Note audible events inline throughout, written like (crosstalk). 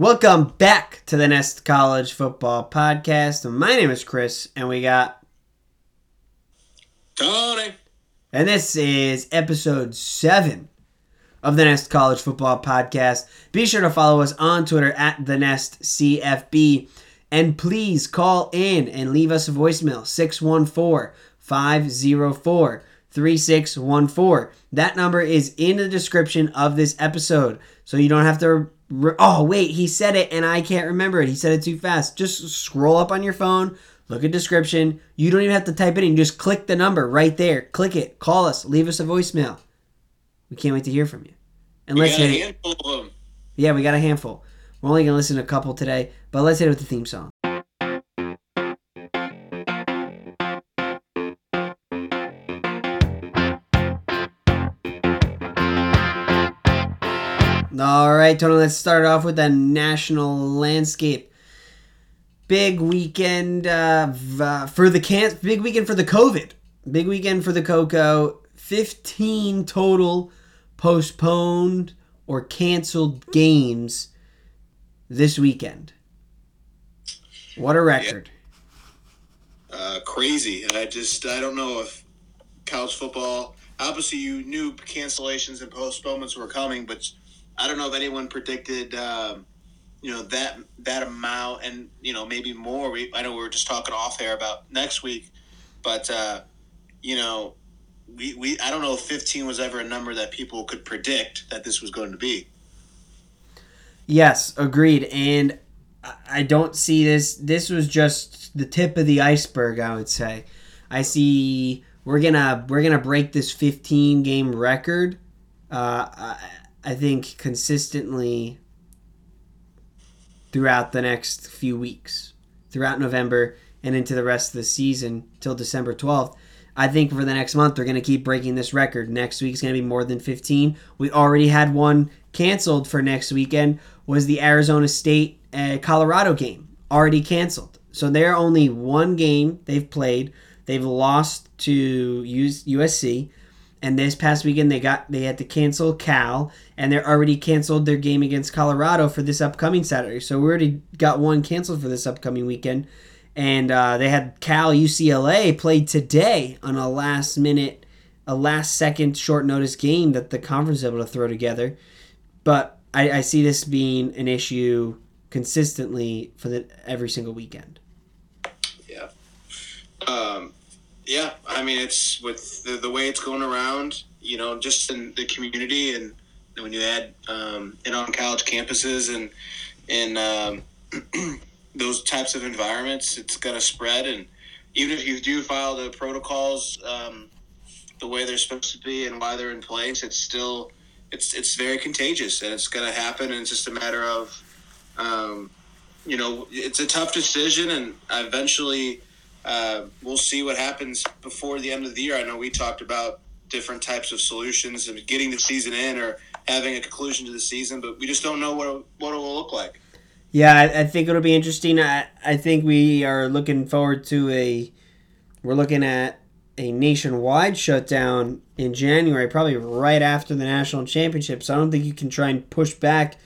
Welcome back to the Nest College Football Podcast. My name is Chris, and we got Tony. And this is episode seven of the Nest College Football Podcast. Be sure to follow us on Twitter at the Nest CFB. And please call in and leave us a voicemail 614 504 3614. That number is in the description of this episode. So you don't have to. Re- oh, wait, he said it and I can't remember it. He said it too fast. Just scroll up on your phone, look at description. You don't even have to type it in. Just click the number right there. Click it. Call us. Leave us a voicemail. We can't wait to hear from you. And let's hit it. Yeah, we got a handful. We're only going to listen to a couple today, but let's hit it with the theme song. All right, Tony, let's start off with the national landscape. Big weekend uh, uh, for the can- big weekend for the COVID. Big weekend for the Coco. 15 total postponed or canceled games this weekend. What a record. Yeah. Uh, crazy. I just, I don't know if college football, obviously you knew cancellations and postponements were coming, but I don't know if anyone predicted, um, you know, that that amount and, you know, maybe more. We, I know we were just talking off air about next week, but, uh, you know, we, we I don't know if 15 was ever a number that people could predict that this was going to be. Yes, agreed. And I don't see this. This was just the tip of the iceberg. I would say. I see we're gonna we're gonna break this 15 game record. Uh, I, I think consistently throughout the next few weeks, throughout November and into the rest of the season till December 12th. I think for the next month they're going to keep breaking this record. Next week's going to be more than 15. We already had one canceled for next weekend was the Arizona State uh, Colorado game already canceled. So they're only one game they've played. They've lost to USC, and this past weekend they got they had to cancel Cal, and they're already canceled their game against Colorado for this upcoming Saturday. So we already got one canceled for this upcoming weekend and uh, they had Cal UCLA played today on a last minute, a last second short notice game that the conference was able to throw together. But I, I see this being an issue consistently for the every single weekend. Yeah. Um, yeah, I mean it's with the, the way it's going around, you know, just in the community and when you add um, it on college campuses and and um, (clears throat) those types of environments, it's going to spread. And even if you do file the protocols um, the way they're supposed to be and why they're in place, it's still it's it's very contagious and it's going to happen. And it's just a matter of um, you know it's a tough decision, and eventually uh, we'll see what happens before the end of the year. I know we talked about different types of solutions and getting the season in or having a conclusion to the season, but we just don't know what what it will look like. Yeah, I, I, think it'll be interesting. I, I think we are looking forward to a. We're looking at a nationwide shutdown in January, probably right after the national championship. So I don't think you can try and push back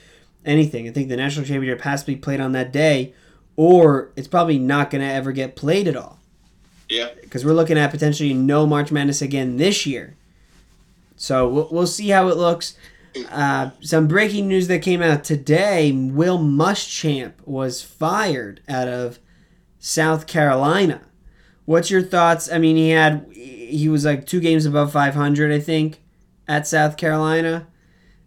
anything. I think the national championship has to be played on that day, or it's probably not going to ever get played at all. Yeah. Because we're looking at potentially no March Madness again this year. So we'll, we'll see how it looks. Uh, some breaking news that came out today: Will Muschamp was fired out of South Carolina. What's your thoughts? I mean, he had he was like two games above 500, I think, at South Carolina.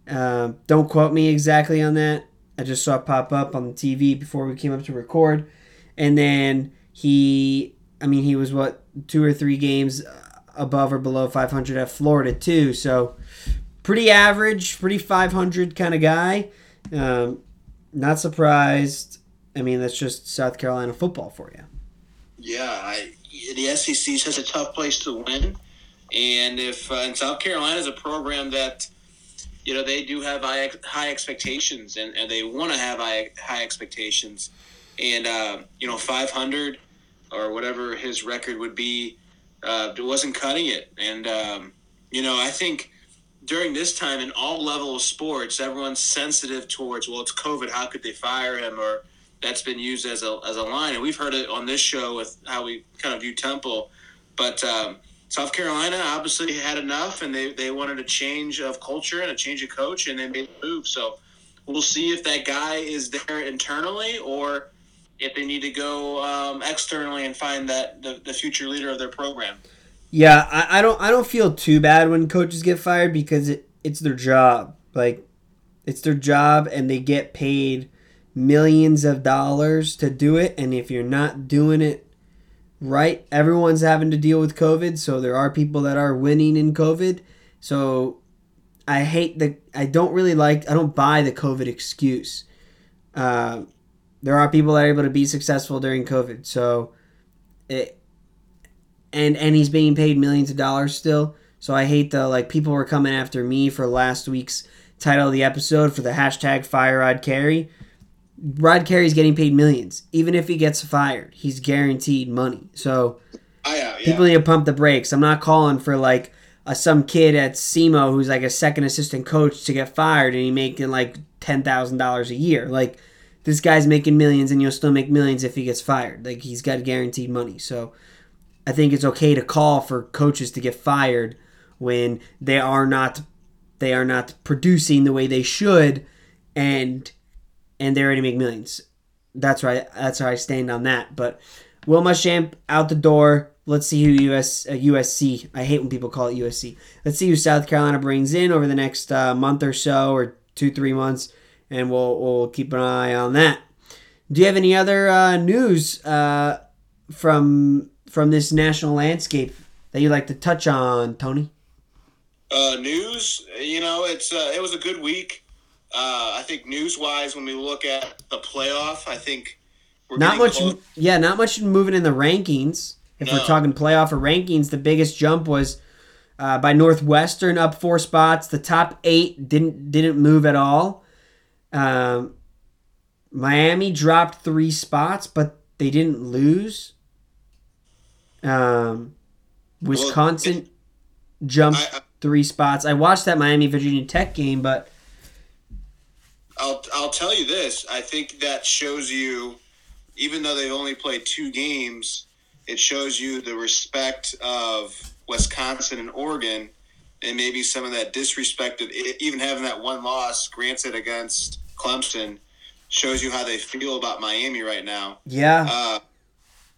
Uh, don't quote me exactly on that. I just saw it pop up on the TV before we came up to record, and then he, I mean, he was what two or three games above or below 500 at Florida too. So pretty average, pretty 500 kind of guy. Um, not surprised. I mean, that's just South Carolina football for you. Yeah, I, the SEC is such a tough place to win, and if uh, and South Carolina is a program that you know they do have high, high expectations, and, and they want to have high, high expectations, and uh, you know 500 or whatever his record would be, uh, it wasn't cutting it, and um, you know I think during this time in all level of sports, everyone's sensitive towards well, it's COVID. How could they fire him? Or that's been used as a as a line, and we've heard it on this show with how we kind of view Temple. But um, South Carolina obviously had enough, and they they wanted a change of culture and a change of coach, and they made the move. So we'll see if that guy is there internally or if they need to go um, externally and find that the, the future leader of their program. Yeah, I, I don't I don't feel too bad when coaches get fired because it, it's their job. Like it's their job and they get paid millions of dollars to do it and if you're not doing it right, everyone's having to deal with COVID, so there are people that are winning in COVID. So I hate the I don't really like I don't buy the COVID excuse. Uh, there are people that are able to be successful during COVID. So it and and he's being paid millions of dollars still. So I hate the like people were coming after me for last week's title of the episode for the hashtag fire Rod Carey. Rod Carey's getting paid millions. Even if he gets fired, he's guaranteed money. So Oh, yeah, yeah. people need to pump the brakes. I'm not calling for like a, some kid at SEMO who's like a second assistant coach to get fired and he making like ten thousand dollars a year. Like this guy's making millions and you'll still make millions if he gets fired. Like he's got guaranteed money. So I think it's okay to call for coaches to get fired when they are not they are not producing the way they should and and they already make millions. That's right. That's how I stand on that. But Will Muschamp out the door. Let's see who US uh, USC. I hate when people call it USC. Let's see who South Carolina brings in over the next uh, month or so, or two three months, and we'll we'll keep an eye on that. Do you have any other uh, news uh, from from this national landscape that you'd like to touch on, Tony? Uh, news, you know, it's uh, it was a good week. Uh, I think news wise, when we look at the playoff, I think we're Not much, close- yeah, not much moving in the rankings. If we're talking playoff or rankings, the biggest jump was uh, by Northwestern up four spots. The top eight didn't didn't move at all. Um, Miami dropped three spots, but they didn't lose. Um, Wisconsin jumped I- I- three spots. I watched that Miami Virginia Tech game, but I'll I'll tell you this. I think that shows you, even though they've only played two games, it shows you the respect of Wisconsin and Oregon, and maybe some of that disrespect of even having that one loss granted against Clemson shows you how they feel about Miami right now. yeah, Uh,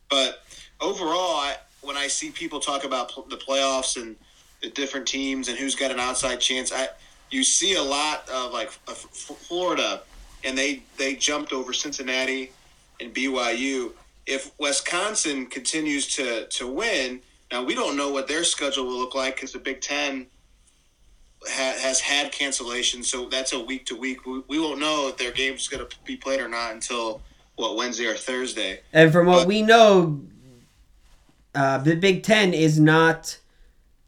but overall, I, when I see people talk about pl- the playoffs and the different teams and who's got an outside chance, I you see a lot of like F- Florida, and they they jumped over Cincinnati and BYU. If Wisconsin continues to to win, now we don't know what their schedule will look like because the Big Ten ha- has had cancellations, so that's a week to week. We, we won't know if their game's going to be played or not until what Wednesday or Thursday. And from what But- we know, uh, the Big Ten is not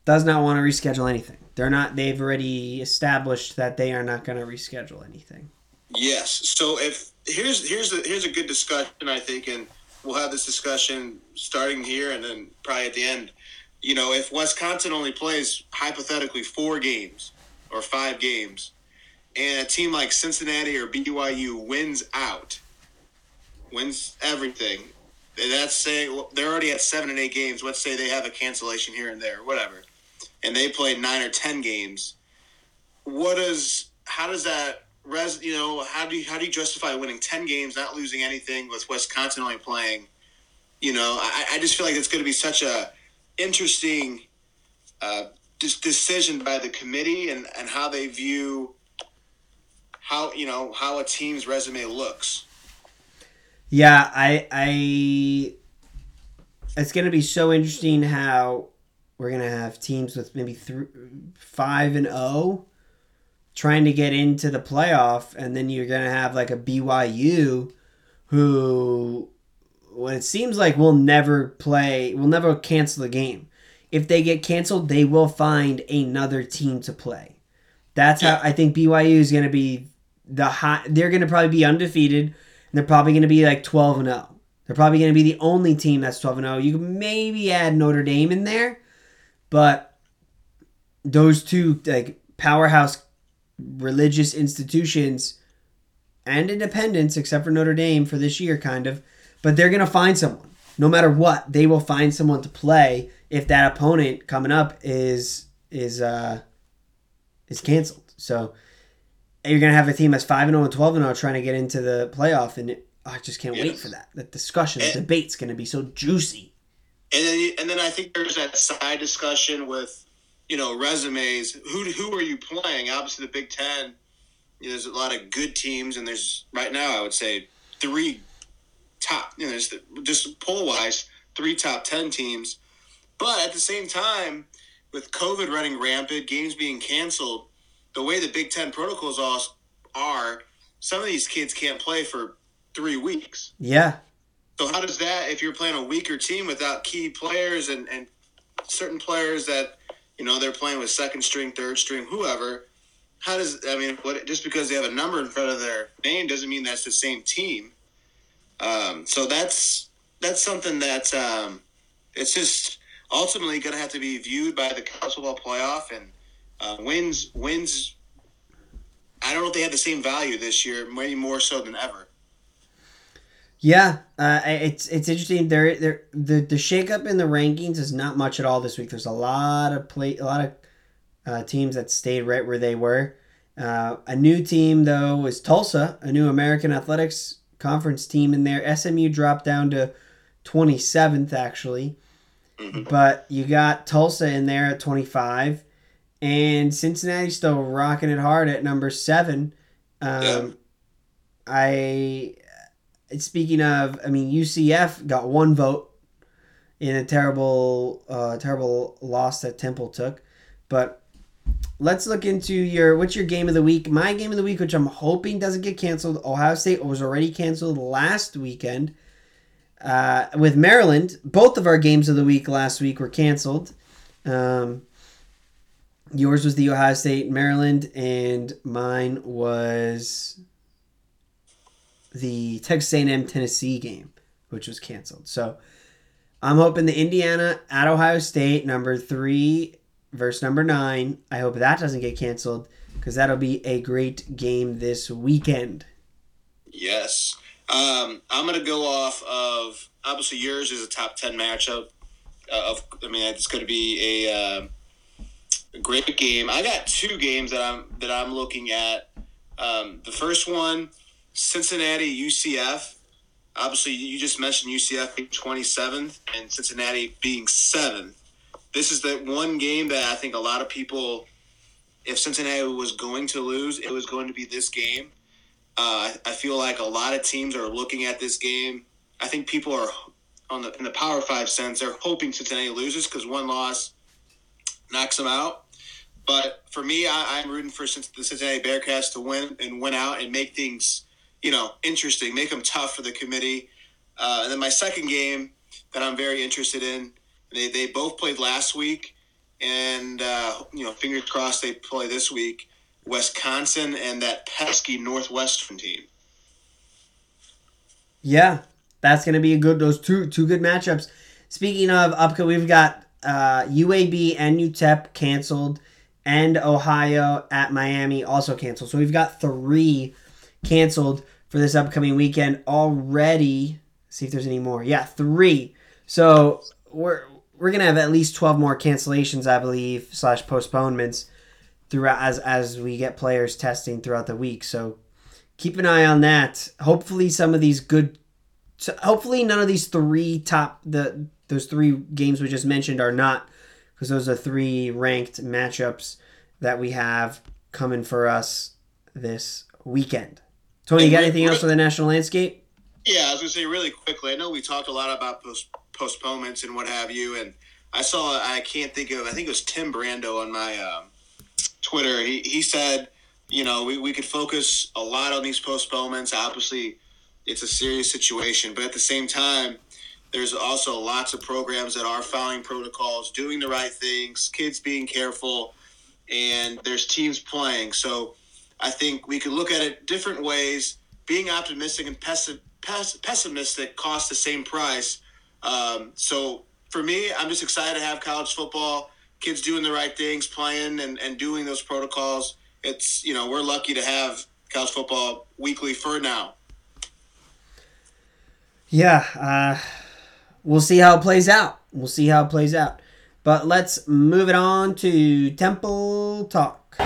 does not want to reschedule anything. They're not. They've already established that they are not going to reschedule anything. Yes. So if here's here's a here's a good discussion I think, and we'll have this discussion starting here and then probably at the end. You know, if Wisconsin only plays hypothetically four games or five games, and a team like Cincinnati or BYU wins out, wins everything, that's well, they're already at seven and eight games. Let's say they have a cancellation here and there, whatever, and they played nine or ten games. What does how does that res you know how do you how do you justify winning 10 games not losing anything with wisconsin only playing you know i, I just feel like it's going to be such a interesting uh, decision by the committee and, and how they view how you know how a team's resume looks Yeah, I, I. It's going to be so interesting how we're to have teams with maybe three, five and zero, trying to get into the playoff, and then you're to have like a BYU, who, what it seems like, will never play, will never cancel the game. If they get canceled, they will find another team to play. That's how I think BYU is to be the high. They're to probably be undefeated, and they're probably to be like twelve and zero. They're probably going to be the only team that's twelve and zero. You can maybe add Notre Dame in there, but those two like powerhouse religious institutions and independents, except for Notre Dame for this year, kind of. But they're going to find someone. No matter what, they will find someone to play if that opponent coming up is is uh is canceled. So you're going to have a team that's 5 and 0 and 12 and 0 trying to get into the playoff and it, oh, I just can't yes. wait for that. The discussion, the debate's going to be so juicy. And then and then I think there's that side discussion with you know resumes. Who who are you playing? Obviously the Big 10 you know, there's a lot of good teams, and there's right now I would say three top. You know, there's just poll wise three top ten teams, but at the same time, with COVID running rampant, games being canceled, the way the Big Ten protocols are, some of these kids can't play for three weeks. Yeah. So how does that if you're playing a weaker team without key players and, and certain players that you know they're playing with second string, third string, whoever? how does I mean what just because they have a number in front of their name doesn't mean that's the same team. Um, so that's that's something that um, it's just ultimately going to have to be viewed by the college football playoff and uh, wins wins. I don't know if they have the same value this year, maybe more so than ever. Yeah, uh, it's it's interesting. There, there, the the shakeup in the rankings is not much at all this week. There's a lot of play, a lot of uh, teams that stayed right where they were. Uh, a new team, though, was Tulsa, a new American Athletics Conference team in there. SMU dropped down to 27th, actually. Mm-hmm. But you got Tulsa in there at 25. And Cincinnati still rocking it hard at number seven. Um, yeah. I, speaking of, I mean, UCF got one vote in a terrible, uh, terrible loss that Temple took. But let's look into your what's your game of the week. My game of the week, which I'm hoping doesn't get canceled. Ohio State was already canceled last weekend uh, with Maryland. Both of our games of the week last week were canceled. Um, yours was the Ohio State Maryland, and mine was the Texas A&M Tennessee game, which was canceled. So I'm hoping the Indiana at Ohio State number three verse number nine. I hope that doesn't get canceled because that'll be a great game this weekend. Yes. Um, I'm going to go off of obviously yours is a top 10 matchup. Uh, of, I mean, it's going to be a, uh, great game. I got two games that I'm that I'm looking at. Um, the first one, Cincinnati UCF. Obviously, you just mentioned UCF being 27th and Cincinnati being 7th this is the one game that I think a lot of people, if Cincinnati was going to lose, it was going to be this game. Uh, I feel like a lot of teams are looking at this game. I think people are on the in the Power Five sense. They're hoping Cincinnati loses because one loss knocks them out. But for me, I, am rooting for the Cincinnati Bearcats to win and win out and make things, you know, interesting, make them tough for the committee. Uh, and then my second game that I'm very interested in they, they both played last week, and uh, you know, fingers crossed they play this week. Wisconsin and that pesky Northwestern team. Yeah, that's going to be a good those two two good matchups. Speaking of upcoming, we've got uh, UAB and UTEP canceled, and Ohio at Miami also canceled. So we've got three canceled for this upcoming weekend already. see if there's any more. Yeah, three. So we're we're gonna have at least twelve more cancellations, I believe, slash postponements throughout as as we get players testing throughout the week. So keep an eye on that. Hopefully, some of these good. So Hopefully, none of these three top the those three games we just mentioned are not because those are three ranked matchups that we have coming for us this weekend. Tony, you got anything else for the national landscape? Yeah, I was gonna say really quickly. I know we talked a lot about post- postponements and what have you. And I saw, I can't think of, I think it was Tim Brando on my um, Twitter. He, he said, you know, we, we could focus a lot on these postponements. Obviously, it's a serious situation, but at the same time, there's also lots of programs that are following protocols, doing the right things, kids being careful, and there's teams playing. So I think we could look at it different ways. Being optimistic and pessimistic cost the same price um, so for me, I'm just excited to have college football. kids doing the right things, playing and, and doing those protocols. It's you know we're lucky to have college football weekly for now. Yeah, uh, we'll see how it plays out. We'll see how it plays out. But let's move it on to Temple Talk.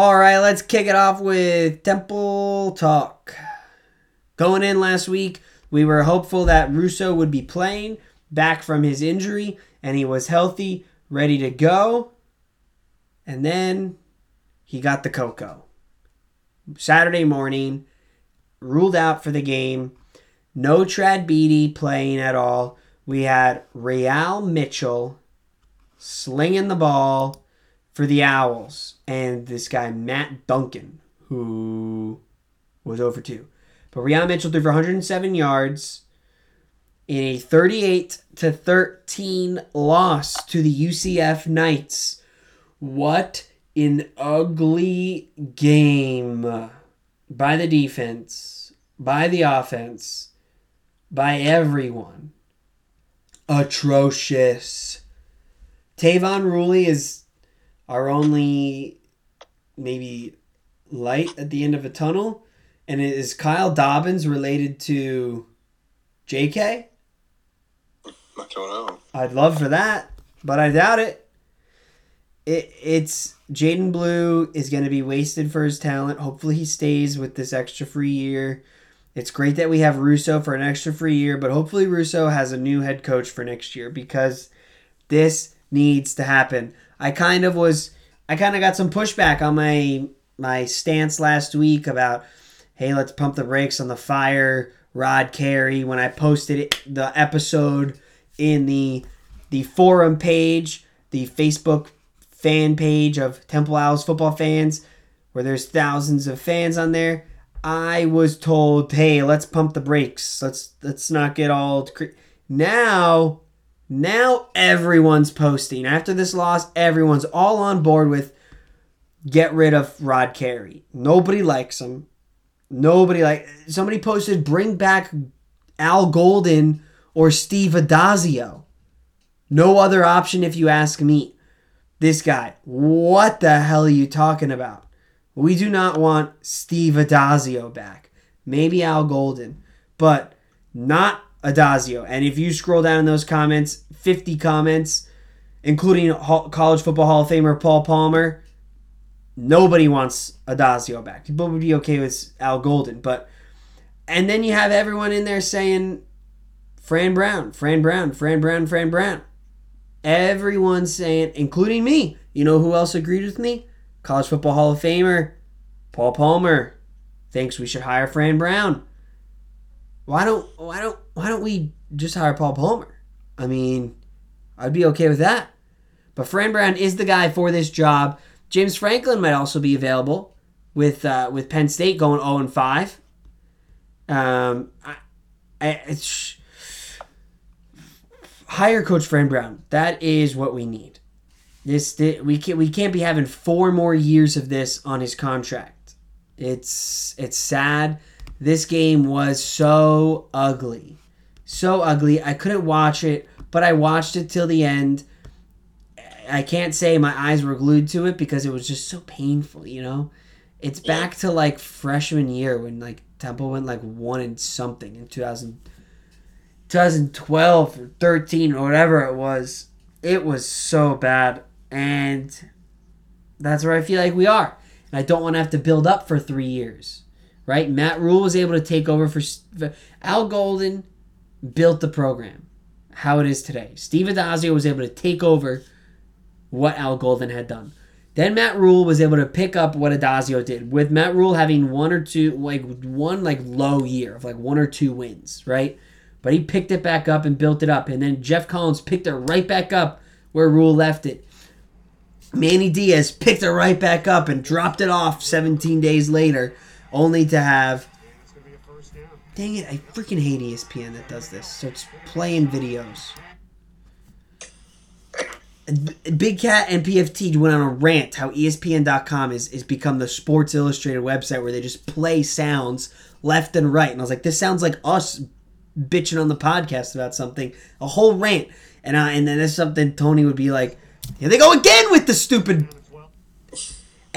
All right, let's kick it off with Temple Talk. Going in last week, we were hopeful that Russo would be playing back from his injury and he was healthy, ready to go. And then he got the cocoa. Saturday morning, ruled out for the game. No Trad Beatty playing at all. We had Re-al Mitchell slinging the ball for the Owls and this guy Matt Duncan, who was over two. But Re-al Mitchell threw for 107 yards in a 38 to 13 loss to the UCF Knights. What an ugly game by the defense, by the offense, by everyone. Atrocious. Tayvon Ruley is our only maybe light at the end of a tunnel. And is Kyle Dobbins related to JK? I don't know. I'd love for that, but I doubt it. It it's Jadan Blue is going to be wasted for his talent. Hopefully he stays with this extra free year. It's great that we have Russo for an extra free year, but hopefully Russo has a new head coach for next year because this needs to happen. I kind of was I kind of got some pushback on my my stance last week about hey, let's pump the brakes on the fire Rod Carey when I posted it, the episode in the the forum page, the Facebook fan page of Temple Owls football fans, where there's thousands of fans on there. I was told, "Hey, let's pump the brakes. Let's let's not get all cre-. now." Now everyone's posting. After this loss, everyone's all on board with get rid of Rod Carey. Nobody likes him. Nobody like somebody posted bring back Al Golden or Steve Addazio. No other option if you ask me. This guy, what the hell are you talking about? We do not want Steve Addazio back. Maybe Al Golden, but not Addazio. And if you scroll down in those comments, 50 comments, including College Football Hall of Famer Paul Palmer, nobody wants Addazio back. People would be okay with Al Golden, but and then you have everyone in there saying Fran Brown, Fran Brown, Fran Brown, Fran Brown. Everyone saying, including me. You know who else agreed with me? College Football Hall of Famer Paul Palmer thinks we should hire Fran Brown. Why don't why don't why don't we just hire Paul Palmer? I mean, I'd be okay with that. But Fran Brown is the guy for this job. James Franklin might also be available with uh, with Penn State going 0 and 5. Um, I, I, hire Coach Fran Brown. That is what we need. This, this we can't we can't be having four more years of this on his contract. It's it's sad. This game was so ugly, so ugly. I couldn't watch it, but I watched it till the end. I can't say my eyes were glued to it because it was just so painful. You know, it's back to like freshman year when like Temple went like one and something in 2000, 2012 or 13 or whatever it was. It was so bad. And that's where I feel like we are. And I don't want to have to build up for three years. Right? Matt Rhule was able to take over for Al Golden, built the program how it is today. Steve Addazio was able to take over what Al Golden had done. Then Matt Rhule was able to pick up what Addazio did, with Matt Rhule having one or two, like one like low year of like one or two wins, right? But he picked it back up and built it up, and then Geoff Collins picked it right back up where Rhule left it. Manny Diaz picked it right back up and dropped it off 17 days later, only to have. Dang it! I freaking hate ESPN that does this. Starts playing videos. Big Cat and PFT went on a rant how ESPN.com is, is become the Sports Illustrated website where they just play sounds left and right. And I was like, this sounds like us bitching on the podcast about something. A whole rant. And I, and then there's something Tony would be like, here they go again with the stupid.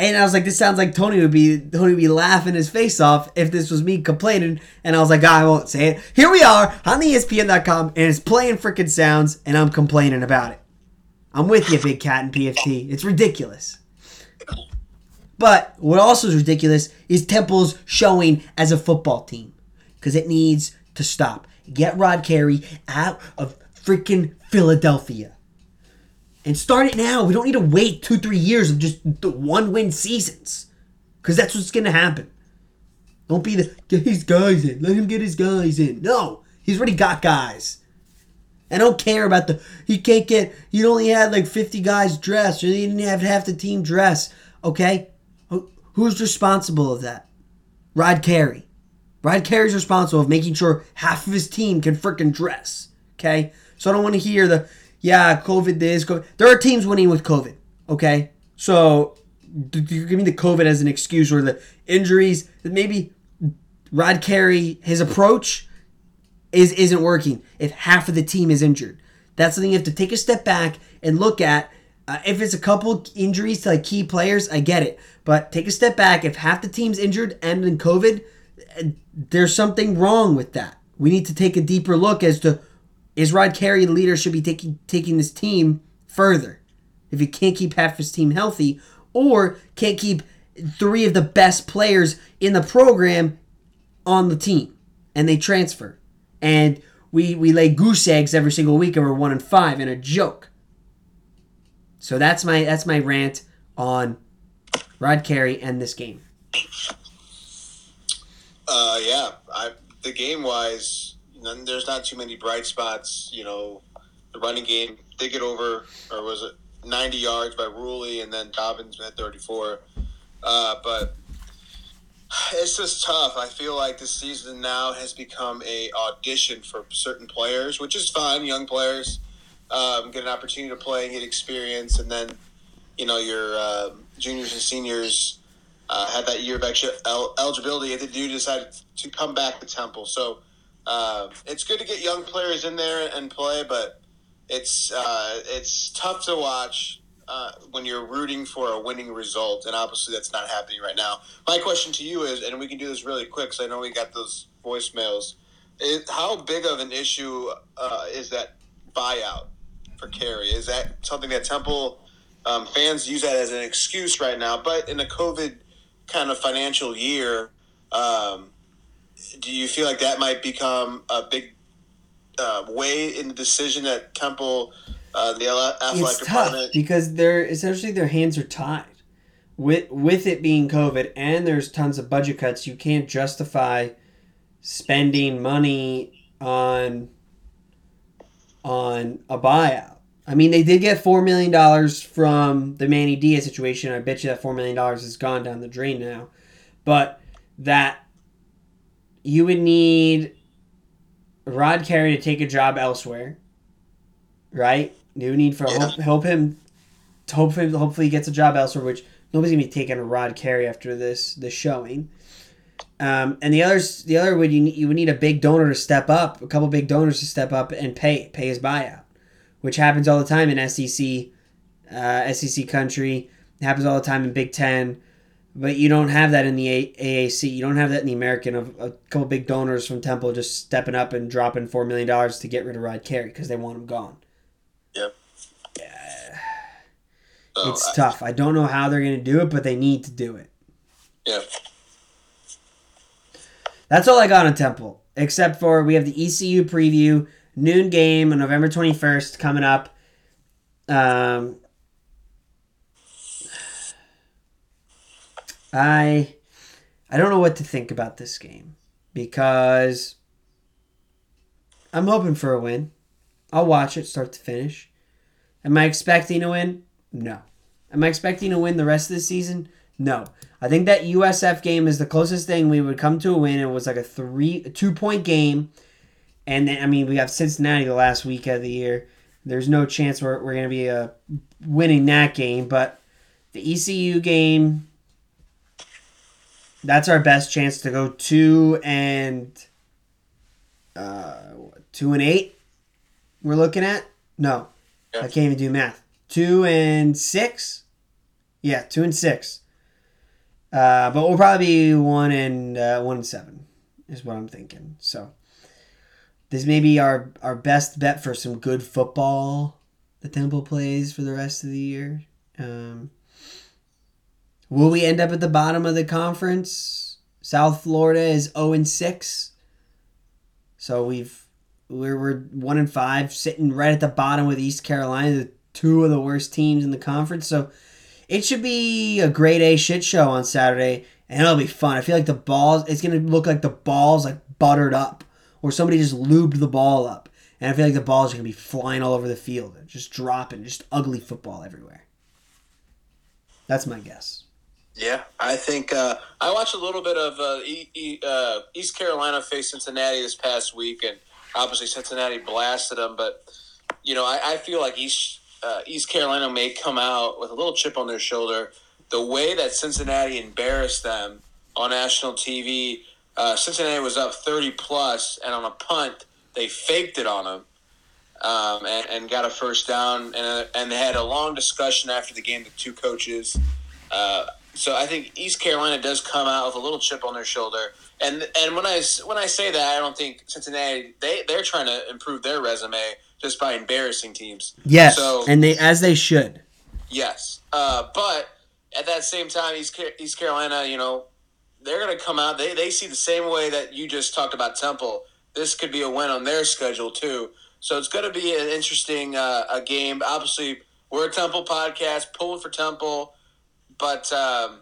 And I was like, this sounds like Tony would be Tony would be laughing his face off if this was me complaining. And I was like, I won't say it. Here we are on the ESPN.com and it's playing freaking sounds and I'm complaining about it. I'm with you, Big Cat and PFT. It's ridiculous. But what also is ridiculous is Temple's showing as a football team because it needs to stop. Get Rod Carey out of freaking Philadelphia and start it now. We don't need to wait two, three years of just one win seasons because that's what's going to happen. Don't be the get his guys in. Let him get his guys in. No, he's already got guys. I don't care about the. He can't get. He only had like 50 guys dressed, or he didn't have half the team dressed. Okay? Who's responsible of that? Rod Carey. Rod Carey's responsible of making sure half of his team can frickin' dress. Okay? So I don't want to hear the, yeah, COVID this, COVID. There are teams winning with COVID. Okay? So d- d- you give me the COVID as an excuse or the injuries. Maybe Rod Carey, his approach is isn't working if half of the team is injured. That's something you have to take a step back and look at. Uh, if it's a couple injuries to like key players, I get it. But take a step back. If half the team's injured and in COVID, uh, there's something wrong with that. We need to take a deeper look as to is Rod Carey the leader should be taking taking this team further. If he can't keep half his team healthy, or can't keep three of the best players in the program on the team, and they transfer and we we lay goose eggs every single week and we're one and five in a joke. So that's my that's my rant on Rod Carey and this game. Uh, yeah, I, the game wise, know, there's not too many bright spots. You know, the running game they get over, or was it 90 yards by Ruley, and then Dobbins at 34. Uh, but it's just tough. I feel like this season now has become a audition for certain players, which is fine. Young players um, get an opportunity to play and get experience, and then you know your uh, juniors and seniors uh, had that year of extra el- eligibility, and the dude decided to come back to Temple. So uh, it's good to get young players in there and play, but it's uh, it's tough to watch uh, when you're rooting for a winning result, and obviously that's not happening right now. My question to you is, and we can do this really quick, because I know we got those voicemails. Is, how big of an issue uh, is that buyout for Carey? Is that something that Temple um, fans use that as an excuse right now? But in a COVID kind of financial year, um, do you feel like that might become a big uh, way in the decision that Temple, uh, the athletic It's tough department, because they're essentially their hands are tied. With with it being COVID and there's tons of budget cuts, you can't justify spending money on on a buyout. I mean, they did get four million dollars from the Manny Diaz situation. I bet you that four million dollars has gone down the drain now. But that you would need Rod Carey to take a job elsewhere, right? You would need for Yeah. help, help him, to hope him, hopefully he gets a job elsewhere, which nobody's gonna be taking a Rod Carey after this this showing. Um, and the others, the other would you need, you would need a big donor to step up, a couple big donors to step up and pay pay his buyout, which happens all the time in SEC, uh, SEC country. It happens all the time in Big Ten, but you don't have that in the AAC. You don't have that in the American of a couple big donors from Temple just stepping up and dropping four million dollars to get rid of Rod Carey because they want him gone. so, it's uh, tough. I don't know how they're going to do it, but they need to do it. yeah, That's all I got on Temple, except for we have the ECU preview noon game on November twenty first coming up. Um, I I don't know what to think about this game because I'm hoping for a win. I'll watch it start to finish. Am I expecting a win? No. Am I expecting a win the rest of the season? No. I think that USF game is the closest thing we would come to a win. It was like a three, a two point game, and then I mean we have Cincinnati the last week of the year, there's no chance we're, we're going to be uh, winning that game. But the ECU game, that's our best chance to go two and uh, two and eight. We're looking at no, yeah. I can't even do math. Two and six, yeah, two and six. Uh, but we'll probably be one and uh, one and seven is what I'm thinking. So this may be our our best bet for some good football. The Temple plays for the rest of the year. Um, will we end up at the bottom of the conference? South Florida is 0 and 6. So we've we're we're one and five, sitting right at the bottom with East Carolina, the two of the worst teams in the conference. So it should be a grade A shit show on Saturday, and it'll be fun. I feel like the balls, it's gonna look like the balls like buttered up, or somebody just lubed the ball up, and I feel like the balls are gonna be flying all over the field, just dropping, just ugly football everywhere. That's my guess. Yeah, I think uh, I watched a little bit of uh, e- e- uh, East Carolina face Cincinnati this past week, and obviously Cincinnati blasted them. But you know, I, I feel like East uh, East Carolina may come out with a little chip on their shoulder. The way that Cincinnati embarrassed them on national TV, uh, Cincinnati was up thirty plus, and on a punt they faked it on them. Um, and, and, got a first down, and, and they had a long discussion after the game. The two coaches, uh, so I think East Carolina does come out with a little chip on their shoulder. And and when I when I say that, I don't think Cincinnati they they're trying to improve their resume just by embarrassing teams. Yes, so, and they as they should. Yes, uh, but at that same time, East East Carolina, you know, they're going to come out. They they see the same way that you just talked about Temple. This could be a win on their schedule too. So it's going to be an interesting uh, a game. Obviously, we're a Temple podcast, pulling for Temple. But um,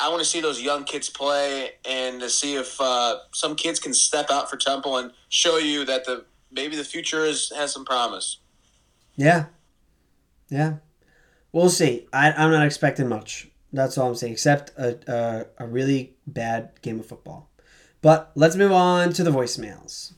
I want to see those young kids play and to see if uh, some kids can step out for Temple and show you that the maybe the future is has some promise. Yeah, yeah, we'll see. I, I'm not expecting much. That's all I'm saying, except a, a, a really bad game of football. But let's move on to the voicemails.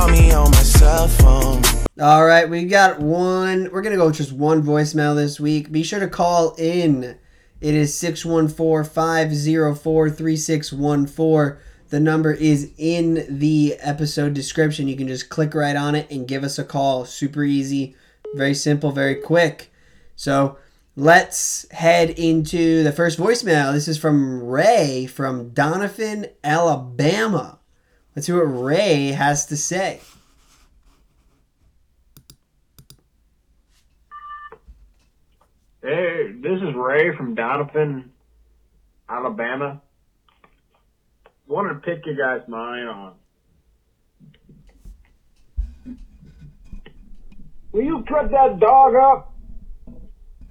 Call me on my cell phone. All right, we got one. We're going to go with just one voicemail this week. Be sure to call in. It is 614 504 3614. The number is in the episode description. You can just click right on it and give us a call. Super easy, very simple, very quick. So let's head into the first voicemail. This is from Ray from Doniphan, Alabama. Let's see what Ray has to say. Hey, this is Ray from Doniphan, Alabama. Wanted to pick your guys' mind on. Will you cut that dog up? I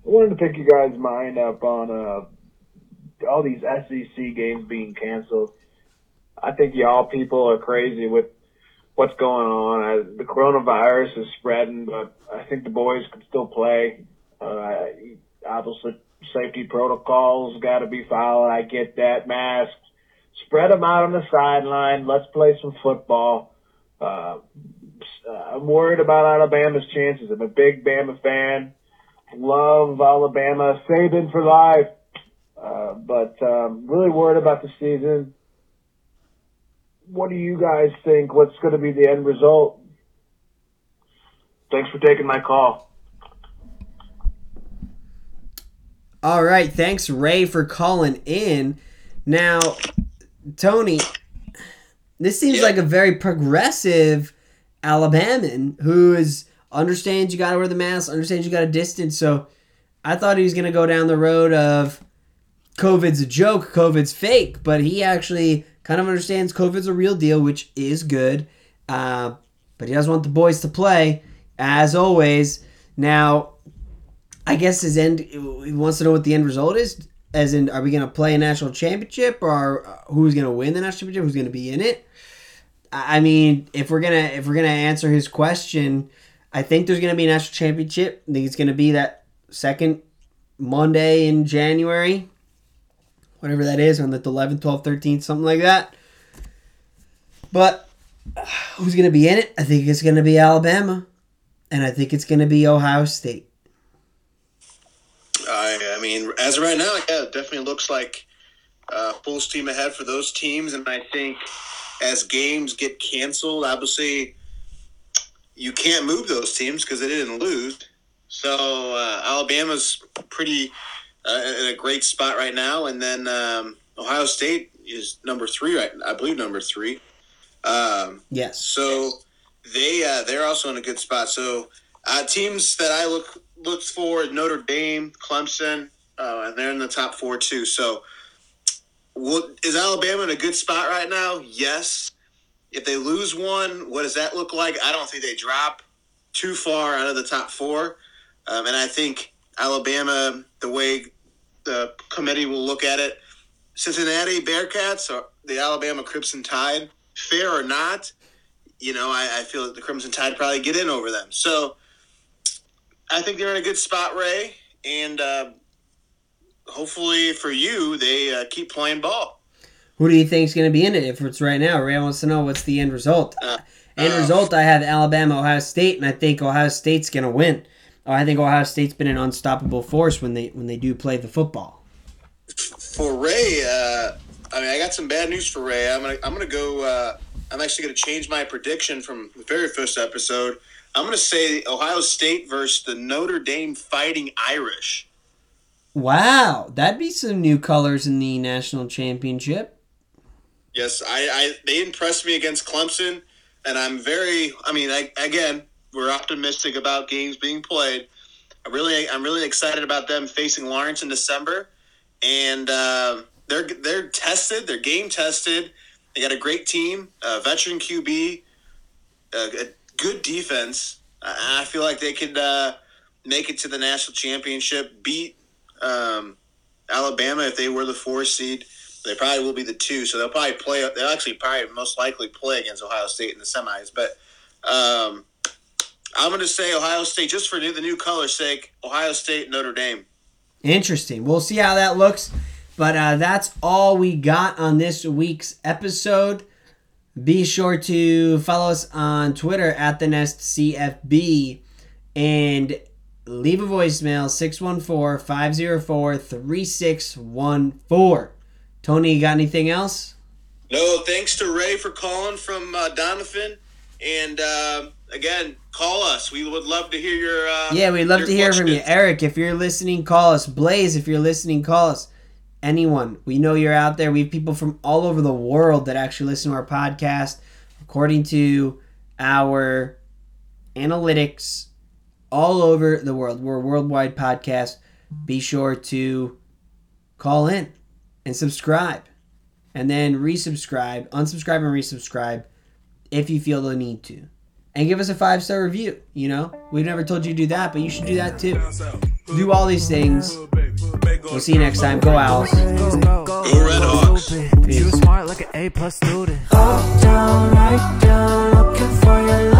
wanted to pick your guys' mind up on uh, all these SEC games being canceled. I think y'all people are crazy with what's going on. I, the coronavirus is spreading, but I think the boys can still play. Uh, obviously, safety protocols got to be followed. I get that. Masks. Spread them out on the sideline. Let's play some football. Uh, I'm worried about Alabama's chances. I'm a big Bama fan. Love Alabama. Saban for life. Uh, but um, really worried about the season. What do you guys think? What's going to be the end result? Thanks for taking my call. All right, thanks Ray for calling in. Now, Tony, this seems yeah. like a very progressive Alabaman who is understands you got to wear the mask, understands you got to distance. So, I thought he was going to go down the road of COVID's a joke, COVID's fake, but he actually kind of understands COVID's a real deal, which is good. Uh, but he does want the boys to play, as always. Now, I guess his end. He wants to know what the end result is. As in, are we going to play a national championship, or uh, who's going to win the national championship? Who's going to be in it? I mean, if we're gonna if we're gonna answer his question, I think there's going to be a national championship. I think it's going to be that second Monday in January, whatever that is, on the 11th, 12th, 13th, something like that. But (sighs) who's going to be in it? I think it's going to be Alabama. and I think it's going to be Ohio State. I, I mean, as of right now, yeah, it definitely looks like uh, full steam ahead for those teams. And I think as games get canceled, obviously you can't move those teams because they didn't lose. So uh, Alabama's pretty uh, in a great spot right now, and then um, Ohio State is number three, right? I believe number three. Um, Yes. so they uh, they're also in a good spot. So uh, teams that I look looked for Notre Dame, Clemson, uh, and they're in the top four too. So what, is Alabama in a good spot right now? Yes. If they lose one, what does that look like? I don't think they drop too far out of the top four. Um, and I think Alabama, the way the committee will look at it, Cincinnati Bearcats or the Alabama Crimson Tide, fair or not, you know, I, I feel that the Crimson Tide probably get in over them. So I think they're in a good spot, Ray, and uh, hopefully for you, they uh, keep playing ball. Who do you think's going to be in it if it's right now? Ray wants to know what's the end result. Uh, end uh, result, I have Alabama, Ohio State, and I think Ohio State's going to win. Oh, I think Ohio State's been an unstoppable force when they when they do play the football. For Ray, uh, I mean, I got some bad news for Ray. I'm gonna I'm gonna go. Uh, I'm actually gonna change my prediction from the very first episode. I'm gonna say Ohio State versus the Notre Dame Fighting Irish. Wow, that'd be some new colors in the national championship. Yes, I, I they impressed me against Clemson, and I'm very. I mean, I, again, we're optimistic about games being played. I really, I'm really excited about them facing Lawrence in December, and uh, they're they're tested. They're game tested. They got a great team, a veteran QB, a, good defense. I, I feel like they could uh, make it to the national championship, beat um, Alabama if they were the four seed. They probably will be the two, so they'll probably play. They'll actually probably most likely play against Ohio State in the semis. But um, I'm going to say Ohio State just for new, the new color's sake. Ohio State, Notre Dame. Interesting. We'll see how that looks. But uh, that's all we got on this week's episode. Be sure to follow us on Twitter at the Nest CFB and leave a voicemail 614 504 3614. Tony, you got anything else? No, thanks to Ray for calling from uh, Donovan, and uh, again, call us. We would love to hear your. Uh, Yeah, we'd love to hear from you. Eric, if you're listening, call us. Blaze, if you're listening, call us. Anyone. We know you're out there. We have people from all over the world that actually listen to our podcast. According to our analytics, all over the world. We're a worldwide podcast. Be sure to call in and subscribe. And then resubscribe, unsubscribe and resubscribe if you feel the need to. And give us a five star review. You know, we've never told you to do that, but you should do that too. Do all these things. We'll see you next time. Go Owls. Go, Red Hawks. You smart like an A plus student. down, right down, looking for your love